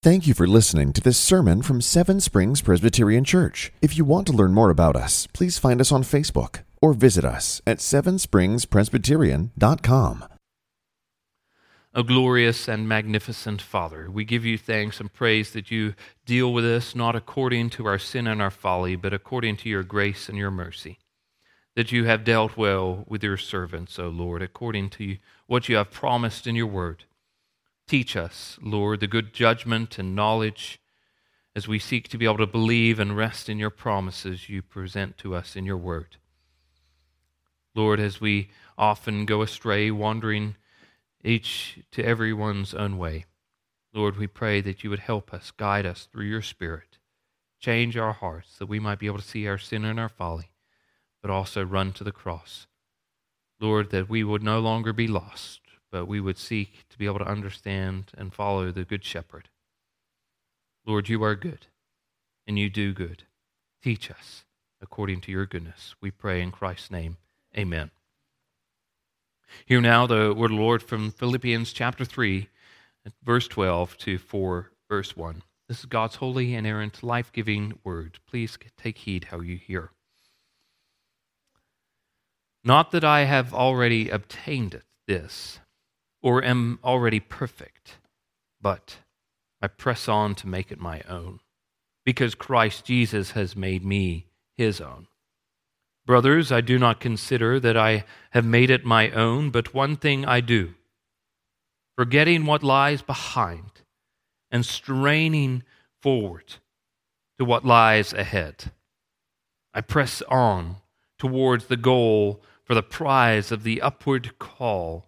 Thank you for listening to this sermon from Seven Springs Presbyterian Church. If you want to learn more about us, please find us on Facebook or visit us at sevenspringspresbyterian.com. O glorious and magnificent Father, we give you thanks and praise that you deal with us not according to our sin and our folly, but according to your grace and your mercy. That you have dealt well with your servants, O Lord, according to what you have promised in your word. Teach us, Lord, the good judgment and knowledge as we seek to be able to believe and rest in your promises you present to us in your word. Lord, as we often go astray, wandering each to everyone's own way, Lord, we pray that you would help us, guide us through your Spirit, change our hearts that we might be able to see our sin and our folly, but also run to the cross. Lord, that we would no longer be lost, but we would seek to be able to understand and follow the Good Shepherd. Lord, you are good, and you do good. Teach us according to your goodness. We pray in Christ's name. Amen. Hear now the word of the Lord from Philippians chapter 3, verse 12 to 4, verse 1. This is God's holy, and inerrant, life giving word. Please take heed how you hear. Not that I have already obtained this or am already perfect, but I press on to make it my own, because Christ Jesus has made me his own. Brothers, I do not consider that I have made it my own, but one thing I do, forgetting what lies behind and straining forward to what lies ahead. I press on towards the goal for the prize of the upward call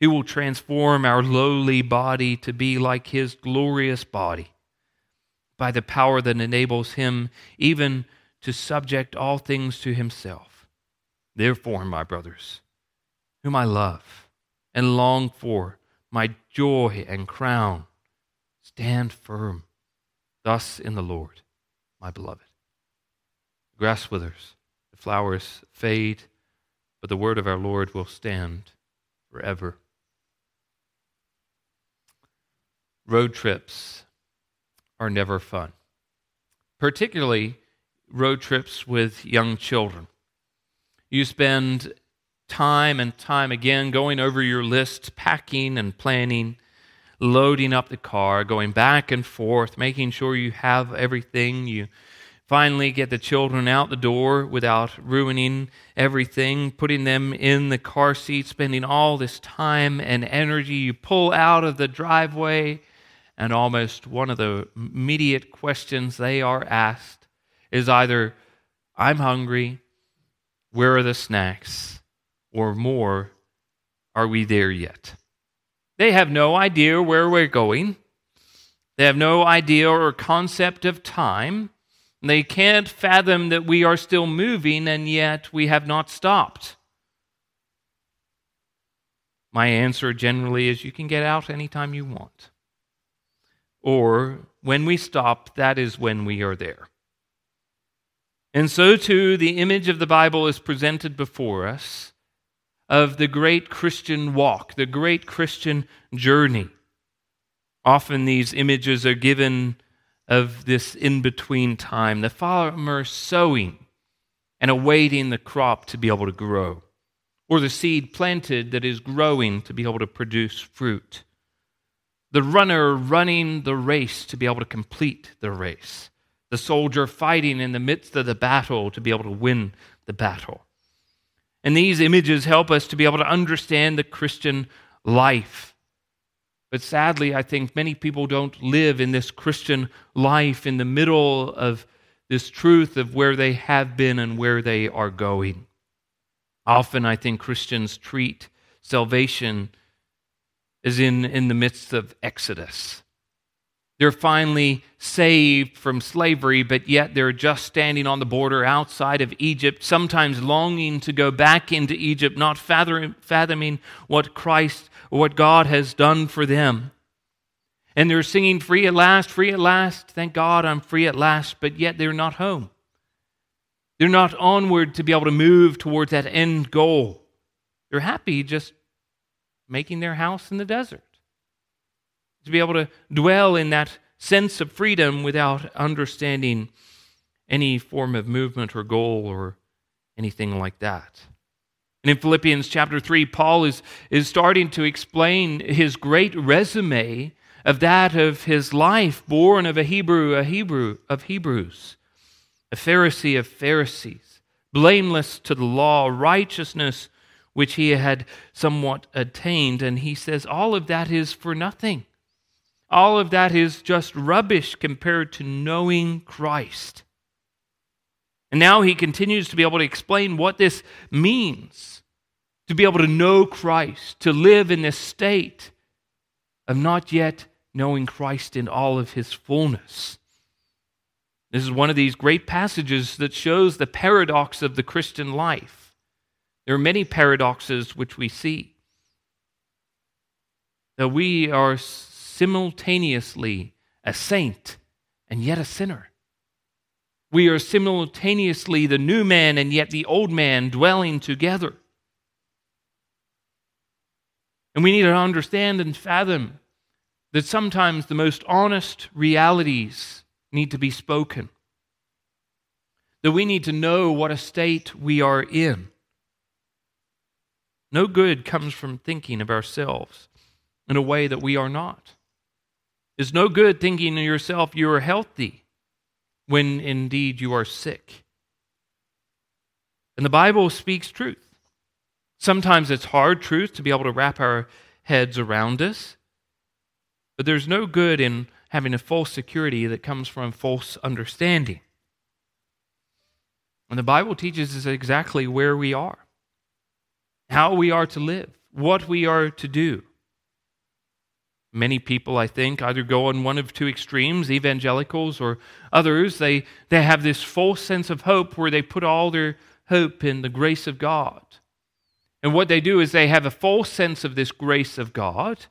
who will transform our lowly body to be like his glorious body by the power that enables him even to subject all things to himself. Therefore, my brothers, whom I love and long for, my joy and crown, stand firm thus in the Lord, my beloved. The grass withers, the flowers fade, but the word of our Lord will stand forever. Road trips are never fun, particularly road trips with young children. You spend time and time again going over your list, packing and planning, loading up the car, going back and forth, making sure you have everything. You finally get the children out the door without ruining everything, putting them in the car seat, spending all this time and energy. You pull out of the driveway and almost one of the immediate questions they are asked is either, I'm hungry, where are the snacks? Or more, are we there yet? They have no idea where we're going. They have no idea or concept of time. They can't fathom that we are still moving and yet we have not stopped. My answer generally is you can get out anytime you want or when we stop, that is when we are there. And so, too, the image of the Bible is presented before us of the great Christian walk, the great Christian journey. Often these images are given of this in between time, the farmer sowing and awaiting the crop to be able to grow, or the seed planted that is growing to be able to produce fruit the runner running the race to be able to complete the race, the soldier fighting in the midst of the battle to be able to win the battle. And these images help us to be able to understand the Christian life. But sadly, I think many people don't live in this Christian life in the middle of this truth of where they have been and where they are going. Often, I think Christians treat salvation as in, in the midst of Exodus. They're finally saved from slavery, but yet they're just standing on the border outside of Egypt, sometimes longing to go back into Egypt, not fathoming what Christ or what God has done for them. And they're singing, Free at last, free at last. Thank God I'm free at last, but yet they're not home. They're not onward to be able to move towards that end goal. They're happy just making their house in the desert to be able to dwell in that sense of freedom without understanding any form of movement or goal or anything like that. And in Philippians chapter 3, Paul is, is starting to explain his great resume of that of his life, born of a Hebrew, a Hebrew of Hebrews, a Pharisee of Pharisees, blameless to the law, righteousness which he had somewhat attained. And he says, all of that is for nothing all of that is just rubbish compared to knowing Christ. And now he continues to be able to explain what this means to be able to know Christ, to live in this state of not yet knowing Christ in all of his fullness. This is one of these great passages that shows the paradox of the Christian life. There are many paradoxes which we see. That we are simultaneously a saint and yet a sinner. We are simultaneously the new man and yet the old man dwelling together. And we need to understand and fathom that sometimes the most honest realities need to be spoken. That we need to know what a state we are in. No good comes from thinking of ourselves in a way that we are not. It's no good thinking to yourself you are healthy when indeed you are sick. And the Bible speaks truth. Sometimes it's hard truth to be able to wrap our heads around us, but there's no good in having a false security that comes from false understanding. And the Bible teaches us exactly where we are, how we are to live, what we are to do. Many people, I think, either go on one of two extremes, evangelicals or others. They, they have this false sense of hope where they put all their hope in the grace of God. And what they do is they have a false sense of this grace of God,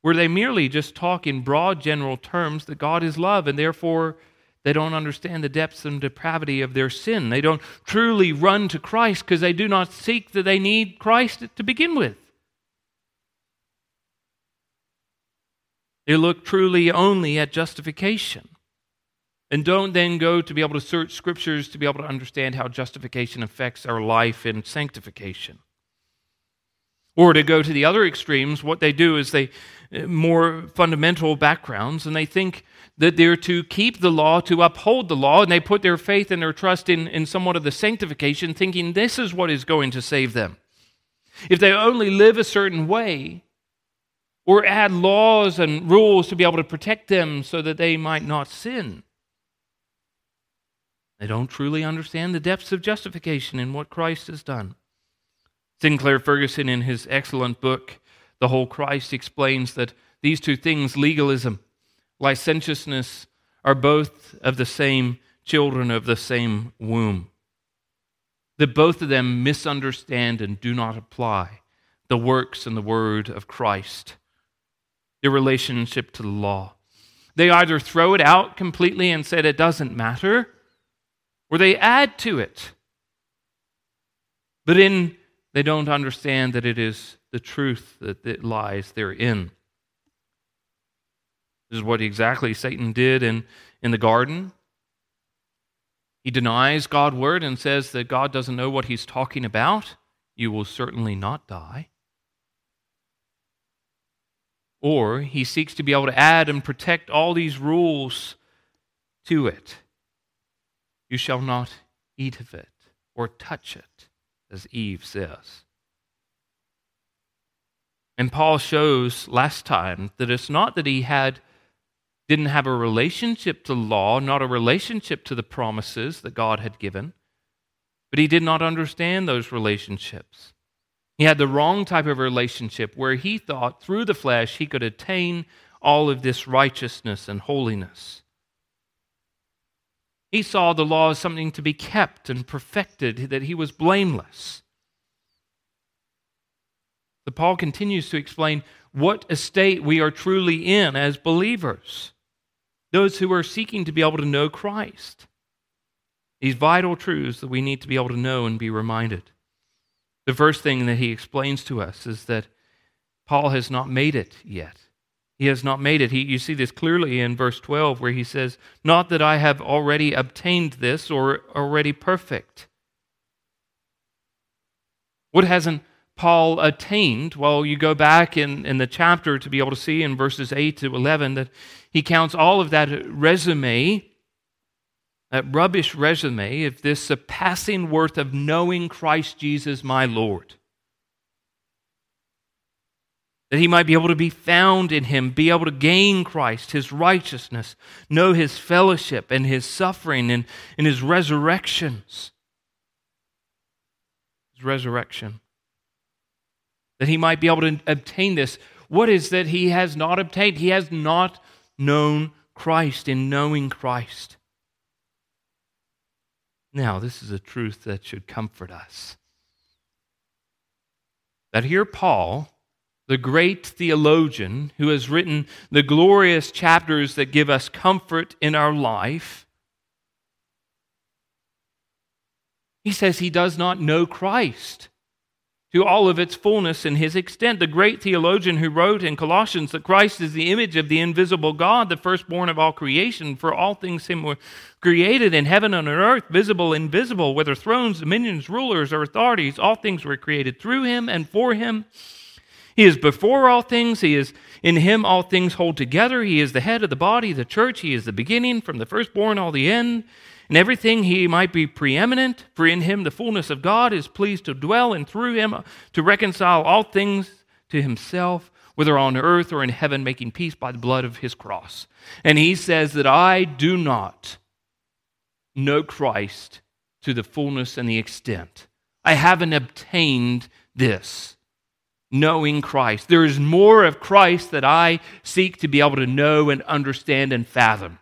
where they merely just talk in broad general terms that God is love, and therefore they don't understand the depths and depravity of their sin. They don't truly run to Christ because they do not seek that they need Christ to begin with. They look truly only at justification and don't then go to be able to search scriptures to be able to understand how justification affects our life in sanctification. Or to go to the other extremes, what they do is they uh, more fundamental backgrounds and they think that they're to keep the law, to uphold the law, and they put their faith and their trust in, in somewhat of the sanctification, thinking this is what is going to save them. If they only live a certain way, or add laws and rules to be able to protect them so that they might not sin. They don't truly understand the depths of justification in what Christ has done. Sinclair Ferguson, in his excellent book, The Whole Christ, explains that these two things, legalism, licentiousness, are both of the same children of the same womb. That both of them misunderstand and do not apply the works and the word of Christ their relationship to the law. They either throw it out completely and said it doesn't matter, or they add to it. But in they don't understand that it is the truth that, lies therein. This is what exactly Satan did in, in the garden. He denies God's word and says that God doesn't know what he's talking about. You will certainly not die or he seeks to be able to add and protect all these rules to it. You shall not eat of it or touch it, as Eve says. And Paul shows last time that it's not that he had didn't have a relationship to law, not a relationship to the promises that God had given, but he did not understand those relationships. He had the wrong type of relationship where he thought through the flesh he could attain all of this righteousness and holiness. He saw the law as something to be kept and perfected, that he was blameless. The Paul continues to explain what estate we are truly in as believers, those who are seeking to be able to know Christ. These vital truths that we need to be able to know and be reminded. The first thing that he explains to us is that Paul has not made it yet. He has not made it. He, you see this clearly in verse 12, where he says, Not that I have already obtained this or already perfect. What hasn't Paul attained? Well, you go back in, in the chapter to be able to see in verses 8 to 11 that he counts all of that resume, that rubbish resume, of this surpassing worth of knowing Christ Jesus my Lord that he might be able to be found in him, be able to gain Christ, his righteousness, know his fellowship and his suffering and, and his resurrections. His resurrection. That he might be able to obtain this. What is that he has not obtained? He has not known Christ in knowing Christ. Now, this is a truth that should comfort us. That here, Paul the great theologian who has written the glorious chapters that give us comfort in our life, he says he does not know Christ to all of its fullness and his extent. The great theologian who wrote in Colossians that Christ is the image of the invisible God, the firstborn of all creation, for all things him were created in heaven and on earth, visible, invisible, whether thrones, dominions, rulers, or authorities, all things were created through him and for him. He is before all things. He is in him all things hold together. He is the head of the body, the church. He is the beginning from the firstborn all the end. In everything he might be preeminent, for in him the fullness of God is pleased to dwell, and through him to reconcile all things to himself, whether on earth or in heaven, making peace by the blood of his cross. And he says that I do not know Christ to the fullness and the extent. I haven't obtained this knowing Christ. There is more of Christ that I seek to be able to know and understand and fathom.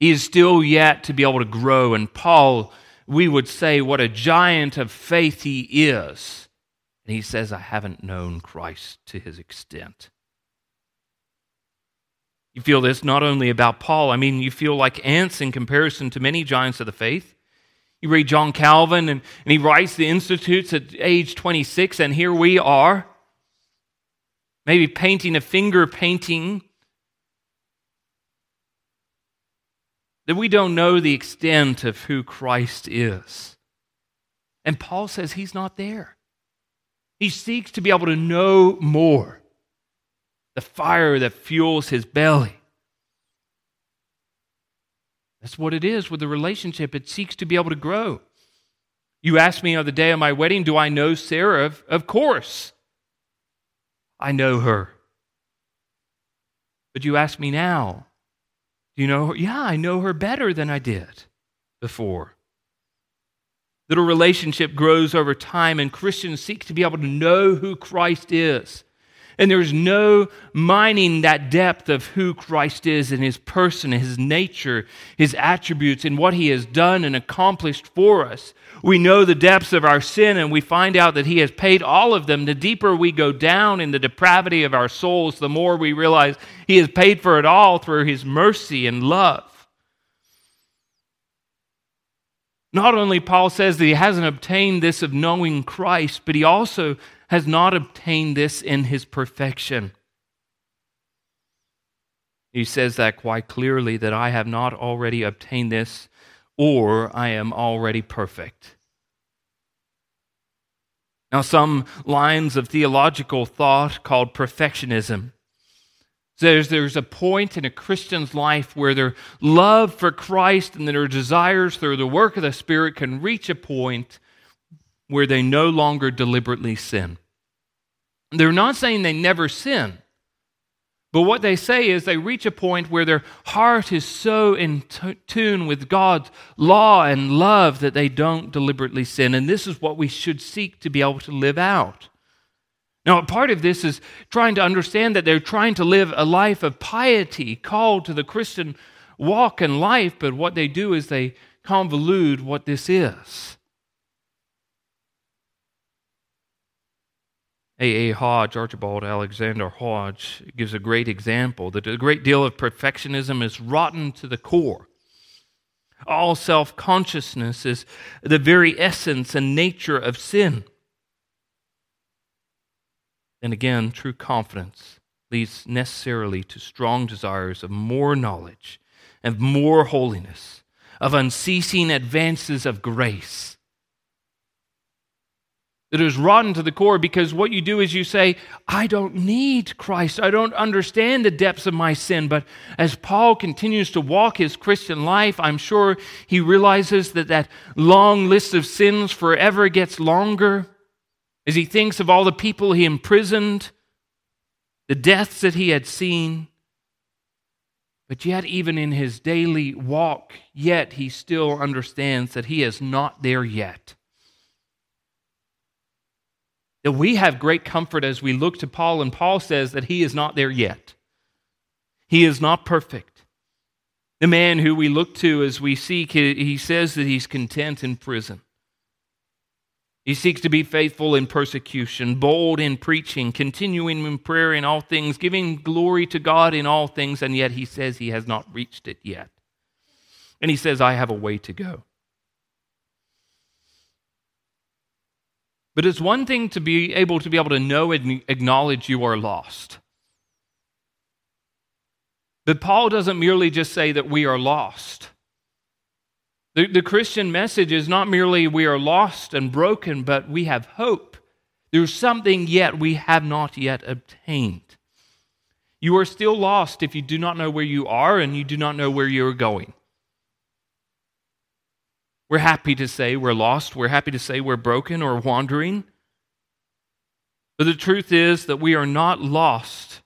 He is still yet to be able to grow. And Paul, we would say, what a giant of faith he is. And he says, I haven't known Christ to his extent. You feel this not only about Paul, I mean, you feel like ants in comparison to many giants of the faith. You read John Calvin, and, and he writes the Institutes at age 26, and here we are, maybe painting a finger painting that we don't know the extent of who Christ is. And Paul says he's not there. He seeks to be able to know more. The fire that fuels his belly. That's what it is with the relationship. It seeks to be able to grow. You asked me on the day of my wedding, do I know Sarah? Of course. I know her. But you ask me now, do you know her? Yeah, I know her better than I did before. Little relationship grows over time, and Christians seek to be able to know who Christ is and there's no mining that depth of who Christ is in his person, his nature, his attributes, and what he has done and accomplished for us. We know the depths of our sin and we find out that he has paid all of them. The deeper we go down in the depravity of our souls, the more we realize he has paid for it all through his mercy and love. Not only Paul says that he hasn't obtained this of knowing Christ, but he also has not obtained this in his perfection. He says that quite clearly that I have not already obtained this or I am already perfect. Now, some lines of theological thought called perfectionism There's, there's a point in a Christian's life where their love for Christ and their desires through the work of the Spirit can reach a point where they no longer deliberately sin. They're not saying they never sin, but what they say is they reach a point where their heart is so in t- tune with God's law and love that they don't deliberately sin. And this is what we should seek to be able to live out. Now, part of this is trying to understand that they're trying to live a life of piety, called to the Christian walk and life, but what they do is they convolute what this is. A. A. Hodge, Archibald Alexander Hodge, gives a great example that a great deal of perfectionism is rotten to the core. All self consciousness is the very essence and nature of sin. And again, true confidence leads necessarily to strong desires of more knowledge, of more holiness, of unceasing advances of grace that is rotten to the core because what you do is you say, I don't need Christ. I don't understand the depths of my sin. But as Paul continues to walk his Christian life, I'm sure he realizes that that long list of sins forever gets longer as he thinks of all the people he imprisoned, the deaths that he had seen. But yet, even in his daily walk, yet he still understands that he is not there yet that we have great comfort as we look to Paul, and Paul says that he is not there yet. He is not perfect. The man who we look to as we seek, he says that he's content in prison. He seeks to be faithful in persecution, bold in preaching, continuing in prayer in all things, giving glory to God in all things, and yet he says he has not reached it yet. And he says, I have a way to go. But it's one thing to be able to be able to know and acknowledge you are lost. But Paul doesn't merely just say that we are lost. The, the Christian message is not merely we are lost and broken, but we have hope. There's something yet we have not yet obtained. You are still lost if you do not know where you are and you do not know where you are going. We're happy to say we're lost. We're happy to say we're broken or wandering. But the truth is that we are not lost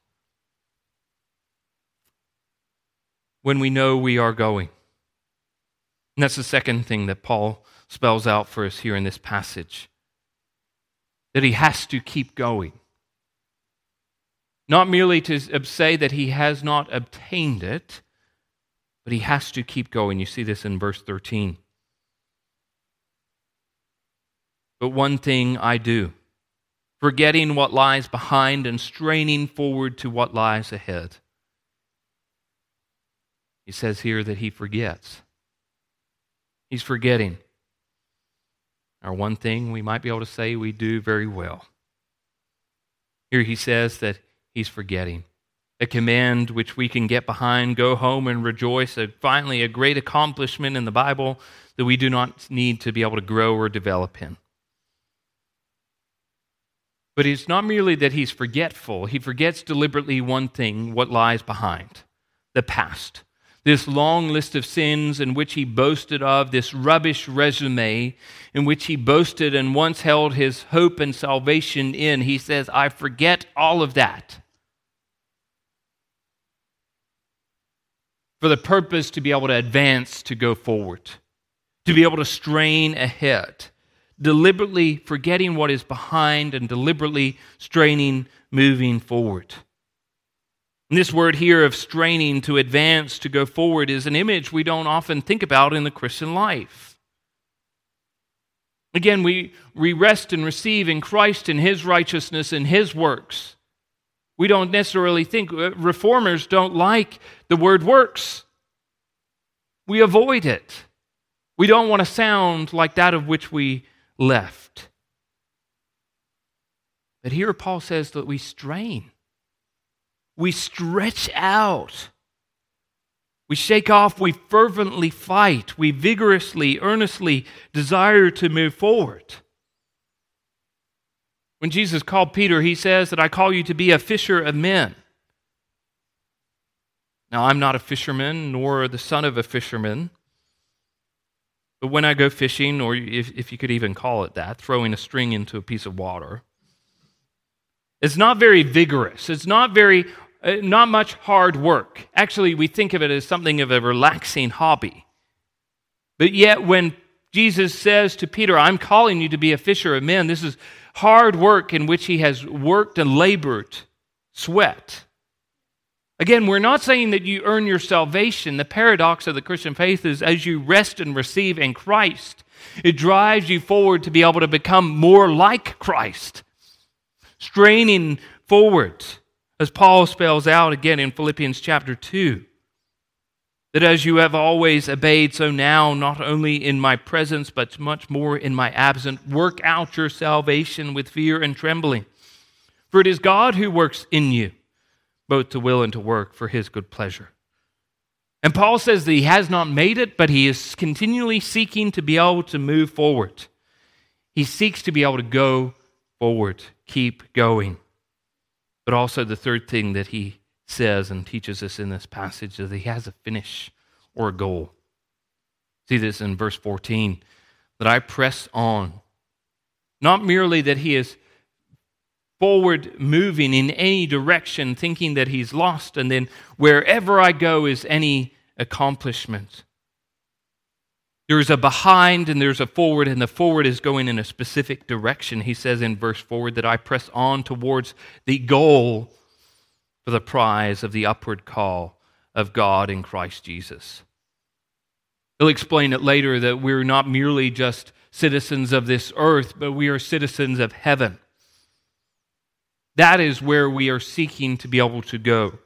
when we know we are going. And that's the second thing that Paul spells out for us here in this passage that he has to keep going. Not merely to say that he has not obtained it, but he has to keep going. You see this in verse 13. But one thing I do, forgetting what lies behind and straining forward to what lies ahead. He says here that he forgets. He's forgetting. Our one thing we might be able to say we do very well. Here he says that he's forgetting. A command which we can get behind, go home and rejoice. A, finally, a great accomplishment in the Bible that we do not need to be able to grow or develop in. But it's not merely that he's forgetful, he forgets deliberately one thing what lies behind the past. This long list of sins in which he boasted of, this rubbish resume in which he boasted and once held his hope and salvation in, he says, I forget all of that. For the purpose to be able to advance, to go forward, to be able to strain ahead deliberately forgetting what is behind and deliberately straining, moving forward. And this word here of straining to advance, to go forward, is an image we don't often think about in the Christian life. Again, we, we rest and receive in Christ and His righteousness and His works. We don't necessarily think, uh, reformers don't like the word works. We avoid it. We don't want to sound like that of which we left. But here Paul says that we strain, we stretch out, we shake off, we fervently fight, we vigorously, earnestly desire to move forward. When Jesus called Peter, he says that I call you to be a fisher of men. Now, I'm not a fisherman nor the son of a fisherman. But when I go fishing, or if, if you could even call it that, throwing a string into a piece of water, it's not very vigorous. It's not very, uh, not much hard work. Actually, we think of it as something of a relaxing hobby. But yet, when Jesus says to Peter, I'm calling you to be a fisher of men, this is hard work in which he has worked and labored, sweat. Again, we're not saying that you earn your salvation. The paradox of the Christian faith is as you rest and receive in Christ, it drives you forward to be able to become more like Christ, straining forward, as Paul spells out again in Philippians chapter 2. That as you have always obeyed, so now, not only in my presence, but much more in my absence, work out your salvation with fear and trembling. For it is God who works in you both to will and to work for his good pleasure. And Paul says that he has not made it, but he is continually seeking to be able to move forward. He seeks to be able to go forward, keep going. But also, the third thing that he says and teaches us in this passage is that he has a finish or a goal. See this in verse 14 that I press on. Not merely that he is forward moving in any direction, thinking that he's lost, and then wherever I go is any accomplishment. There's a behind and there's a forward, and the forward is going in a specific direction. He says in verse forward that I press on towards the goal for the prize of the upward call of God in Christ Jesus. He'll explain it later that we're not merely just citizens of this earth, but we are citizens of heaven. That is where we are seeking to be able to go.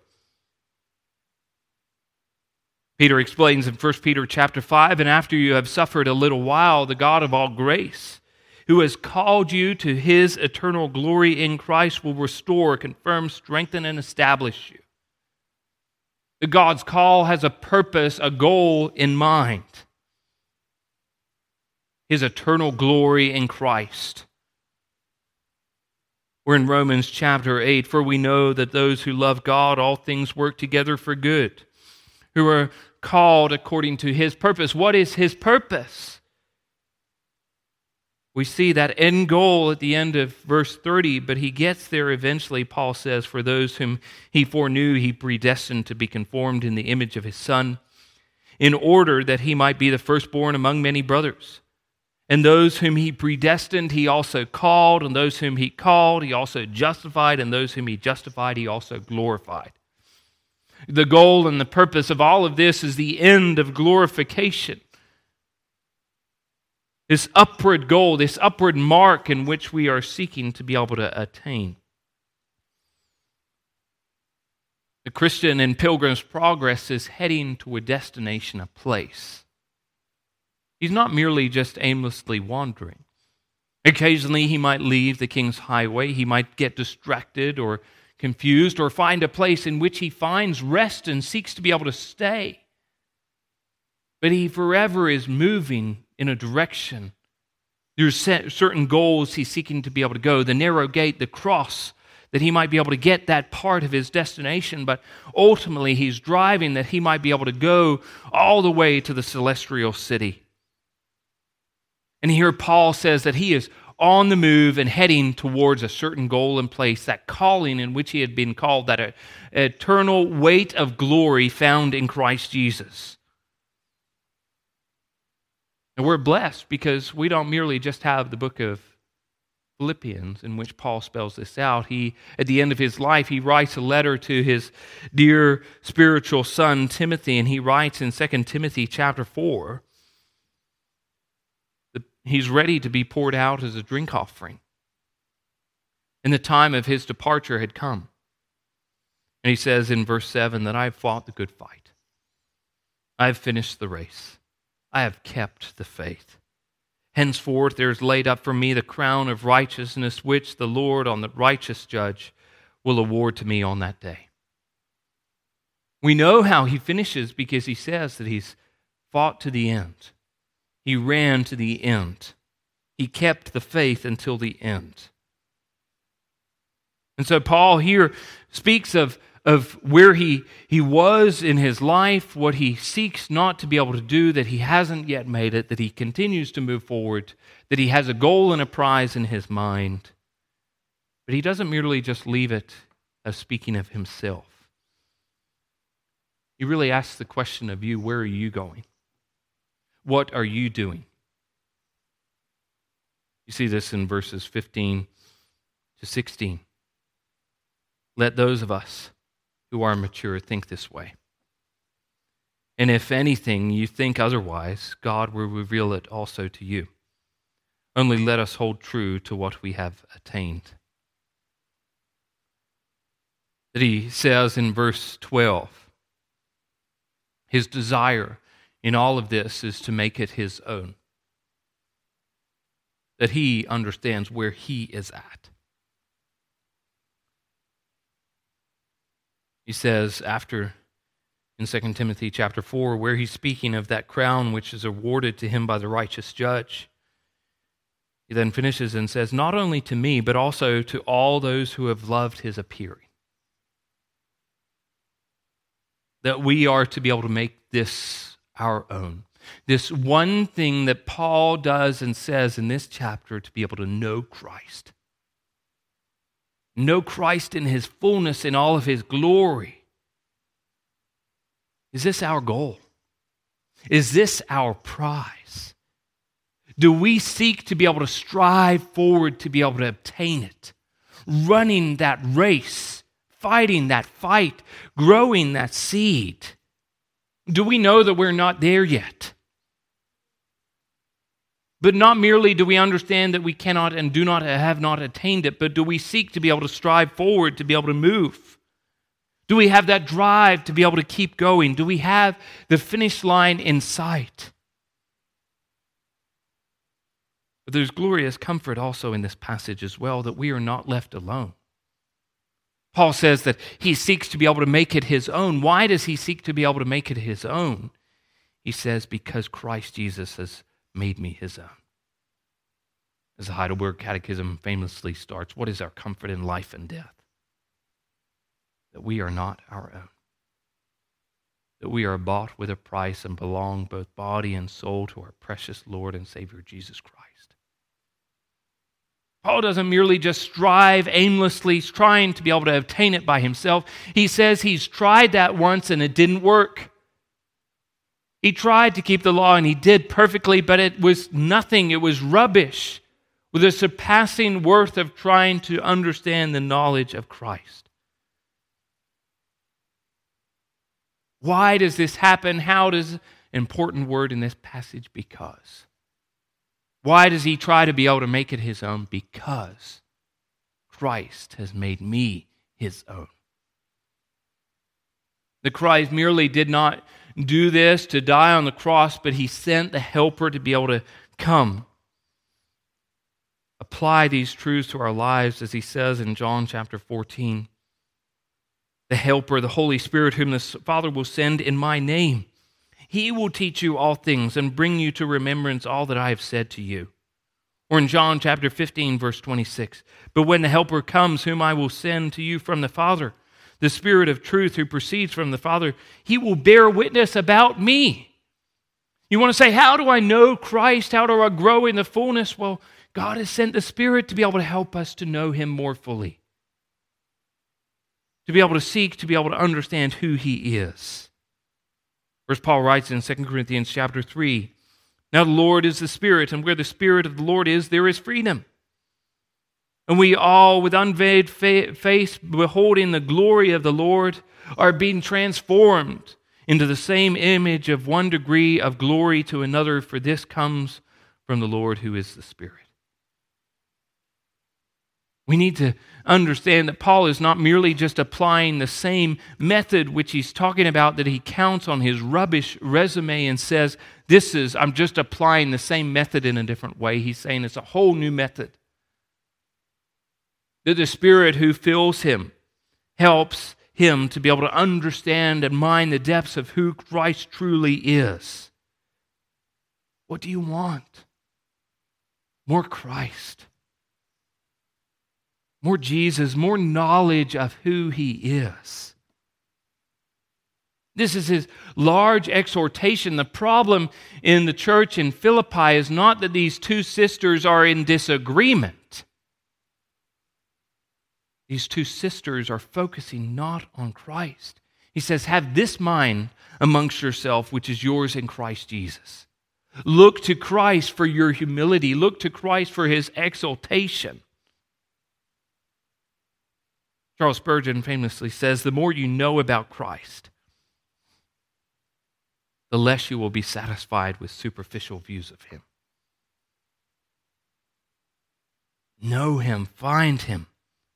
Peter explains in 1 Peter chapter 5 and after you have suffered a little while the God of all grace who has called you to his eternal glory in Christ will restore, confirm, strengthen and establish you. The God's call has a purpose, a goal in mind. His eternal glory in Christ. We're in Romans chapter 8. For we know that those who love God, all things work together for good, who are called according to his purpose. What is his purpose? We see that end goal at the end of verse 30, but he gets there eventually, Paul says, for those whom he foreknew, he predestined to be conformed in the image of his Son, in order that he might be the firstborn among many brothers. And those whom he predestined, he also called. And those whom he called, he also justified. And those whom he justified, he also glorified. The goal and the purpose of all of this is the end of glorification. This upward goal, this upward mark in which we are seeking to be able to attain. The Christian in Pilgrim's Progress is heading to a destination, a place. He's not merely just aimlessly wandering. Occasionally, he might leave the king's highway. He might get distracted or confused or find a place in which he finds rest and seeks to be able to stay. But he forever is moving in a direction. There's certain goals he's seeking to be able to go the narrow gate, the cross, that he might be able to get that part of his destination. But ultimately, he's driving that he might be able to go all the way to the celestial city. And here Paul says that he is on the move and heading towards a certain goal and place, that calling in which he had been called, that eternal weight of glory found in Christ Jesus. And we're blessed because we don't merely just have the book of Philippians in which Paul spells this out. He at the end of his life he writes a letter to his dear spiritual son Timothy and he writes in 2 Timothy chapter 4 He's ready to be poured out as a drink offering. And the time of his departure had come. And he says in verse 7 that I have fought the good fight. I have finished the race. I have kept the faith. Henceforth there is laid up for me the crown of righteousness, which the Lord, on the righteous judge, will award to me on that day. We know how he finishes because he says that he's fought to the end. He ran to the end. He kept the faith until the end. And so Paul here speaks of, of where he, he was in his life, what he seeks not to be able to do, that he hasn't yet made it, that he continues to move forward, that he has a goal and a prize in his mind. But he doesn't merely just leave it as speaking of himself. He really asks the question of you where are you going? What are you doing? You see this in verses 15 to 16. Let those of us who are mature think this way. And if anything you think otherwise, God will reveal it also to you. Only let us hold true to what we have attained. That he says in verse 12, his desire in all of this is to make it his own. That he understands where he is at. He says after in 2 Timothy chapter 4 where he's speaking of that crown which is awarded to him by the righteous judge. He then finishes and says not only to me but also to all those who have loved his appearing. That we are to be able to make this our own. This one thing that Paul does and says in this chapter to be able to know Christ know Christ in his fullness, in all of his glory. Is this our goal? Is this our prize? Do we seek to be able to strive forward to be able to obtain it? Running that race, fighting that fight, growing that seed. Do we know that we're not there yet? But not merely do we understand that we cannot and do not have not attained it, but do we seek to be able to strive forward, to be able to move? Do we have that drive to be able to keep going? Do we have the finish line in sight? But there's glorious comfort also in this passage as well that we are not left alone. Paul says that he seeks to be able to make it his own. Why does he seek to be able to make it his own? He says, because Christ Jesus has made me his own. As the Heidelberg Catechism famously starts, what is our comfort in life and death? That we are not our own. That we are bought with a price and belong both body and soul to our precious Lord and Savior Jesus Christ. Paul doesn't merely just strive aimlessly, trying to be able to obtain it by himself. He says he's tried that once and it didn't work. He tried to keep the law and he did perfectly, but it was nothing. It was rubbish with a surpassing worth of trying to understand the knowledge of Christ. Why does this happen? How does important word in this passage because. Why does he try to be able to make it his own? Because Christ has made me his own. The Christ merely did not do this to die on the cross, but he sent the helper to be able to come. Apply these truths to our lives, as he says in John chapter 14. The helper, the Holy Spirit, whom the Father will send in my name. He will teach you all things and bring you to remembrance all that I have said to you. Or in John chapter 15, verse 26. But when the Helper comes, whom I will send to you from the Father, the Spirit of truth who proceeds from the Father, he will bear witness about me. You want to say, How do I know Christ? How do I grow in the fullness? Well, God has sent the Spirit to be able to help us to know him more fully, to be able to seek, to be able to understand who he is. First, Paul writes in 2 Corinthians chapter 3 Now the Lord is the Spirit, and where the Spirit of the Lord is, there is freedom. And we all, with unveiled face, beholding the glory of the Lord, are being transformed into the same image of one degree of glory to another, for this comes from the Lord who is the Spirit. We need to understand that Paul is not merely just applying the same method which he's talking about, that he counts on his rubbish resume and says, This is, I'm just applying the same method in a different way. He's saying it's a whole new method that the Spirit who fills him helps him to be able to understand and mind the depths of who Christ truly is. What do you want? More Christ, more Jesus, more knowledge of who he is. This is his large exhortation. The problem in the church in Philippi is not that these two sisters are in disagreement. These two sisters are focusing not on Christ. He says, Have this mind amongst yourself, which is yours in Christ Jesus. Look to Christ for your humility, look to Christ for his exaltation. Charles Spurgeon famously says, The more you know about Christ, the less you will be satisfied with superficial views of him. Know him, find him,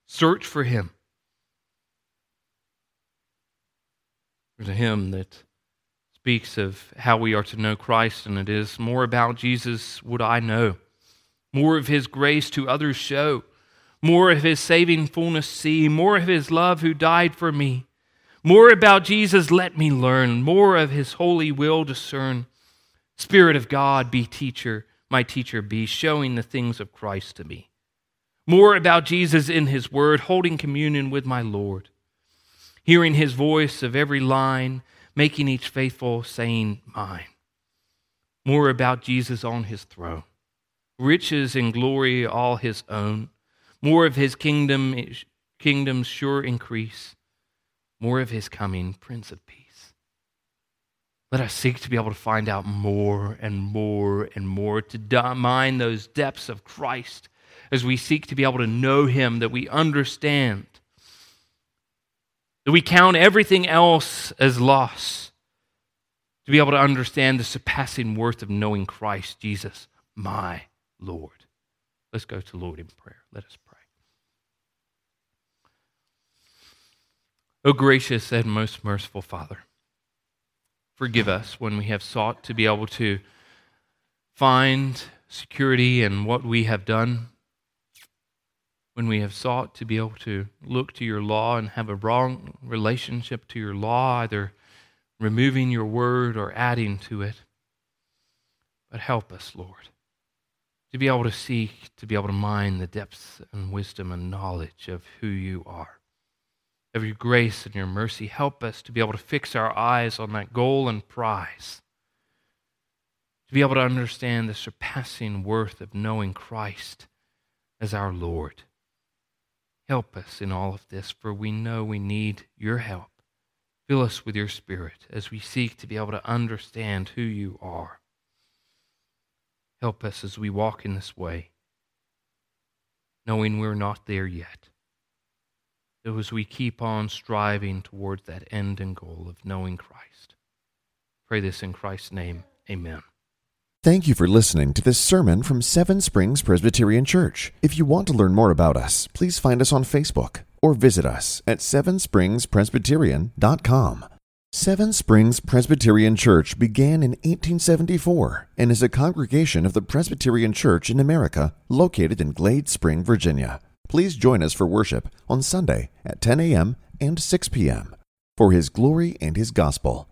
search for him. There's a hymn that speaks of how we are to know Christ, and it is more about Jesus would I know, more of his grace to others show, more of his saving fullness see, more of his love who died for me. More about Jesus let me learn, more of his holy will discern. Spirit of God, be teacher, my teacher be, showing the things of Christ to me. More about Jesus in his word, holding communion with my Lord, hearing his voice of every line, making each faithful saying mine. More about Jesus on his throne, riches and glory all his own. More of his kingdom, kingdom's sure increase more of his coming, Prince of Peace. Let us seek to be able to find out more and more and more, to mine those depths of Christ as we seek to be able to know him, that we understand, that we count everything else as loss, to be able to understand the surpassing worth of knowing Christ Jesus, my Lord. Let's go to Lord in prayer. Let us pray. O gracious and most merciful Father, forgive us when we have sought to be able to find security in what we have done, when we have sought to be able to look to your law and have a wrong relationship to your law, either removing your word or adding to it. But help us, Lord, to be able to seek, to be able to mine the depths and wisdom and knowledge of who you are of your grace and your mercy. Help us to be able to fix our eyes on that goal and prize, to be able to understand the surpassing worth of knowing Christ as our Lord. Help us in all of this, for we know we need your help. Fill us with your Spirit as we seek to be able to understand who you are. Help us as we walk in this way, knowing we're not there yet as we keep on striving towards that end and goal of knowing Christ. Pray this in Christ's name. Amen. Thank you for listening to this sermon from Seven Springs Presbyterian Church. If you want to learn more about us, please find us on Facebook or visit us at sevenspringspresbyterian.com. Seven Springs Presbyterian Church began in 1874 and is a congregation of the Presbyterian Church in America located in Glade Spring, Virginia. Please join us for worship on Sunday at 10 a.m. and 6 p.m. for His glory and His gospel.